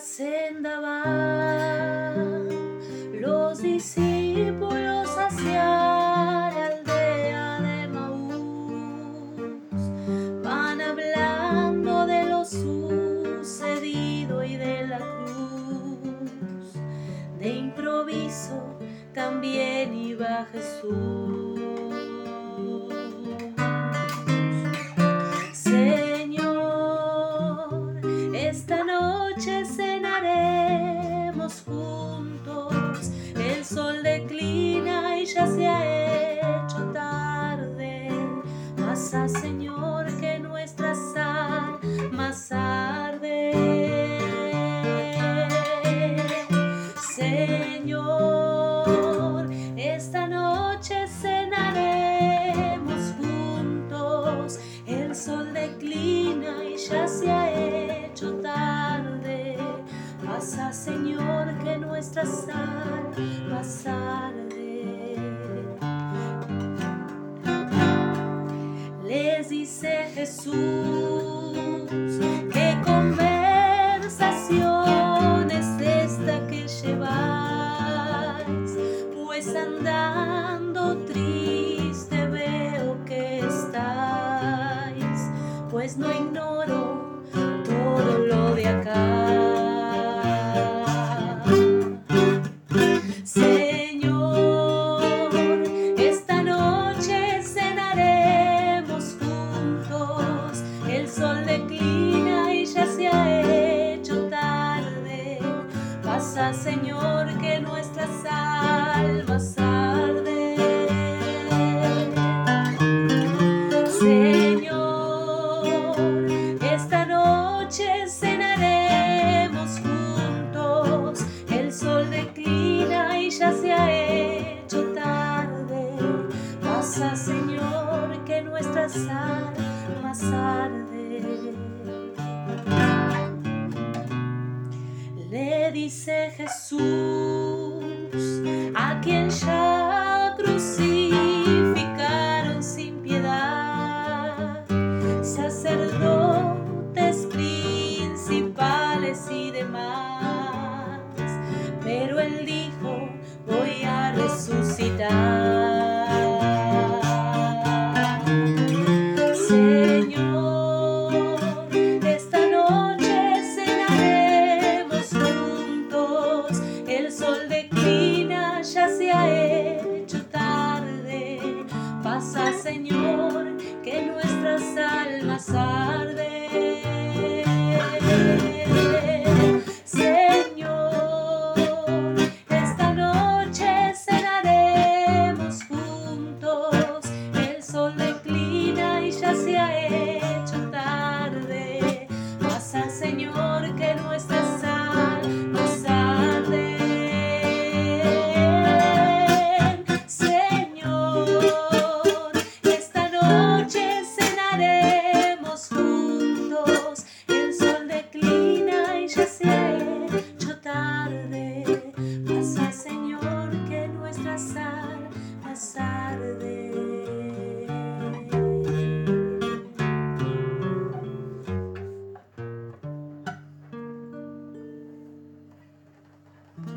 senda va, los discípulos hacia la aldea de Maús van hablando de lo sucedido y de la cruz. De improviso también iba Jesús. juntos. El sol declina y ya se ha hecho tarde. Pasa, Señor. Señor, que nuestra almas. Les dice Jesús, qué conversaciones esta que lleváis, pues andando triste veo que estáis, pues no ignoráis pasa, Señor, que nuestras almas arden. Señor, esta noche cenaremos juntos, el sol declina y ya se ha hecho tarde. Pasa, Señor, que nuestras almas arden. dice Jesús, a quien ya crucificaron sin piedad, sacerdote. Señor.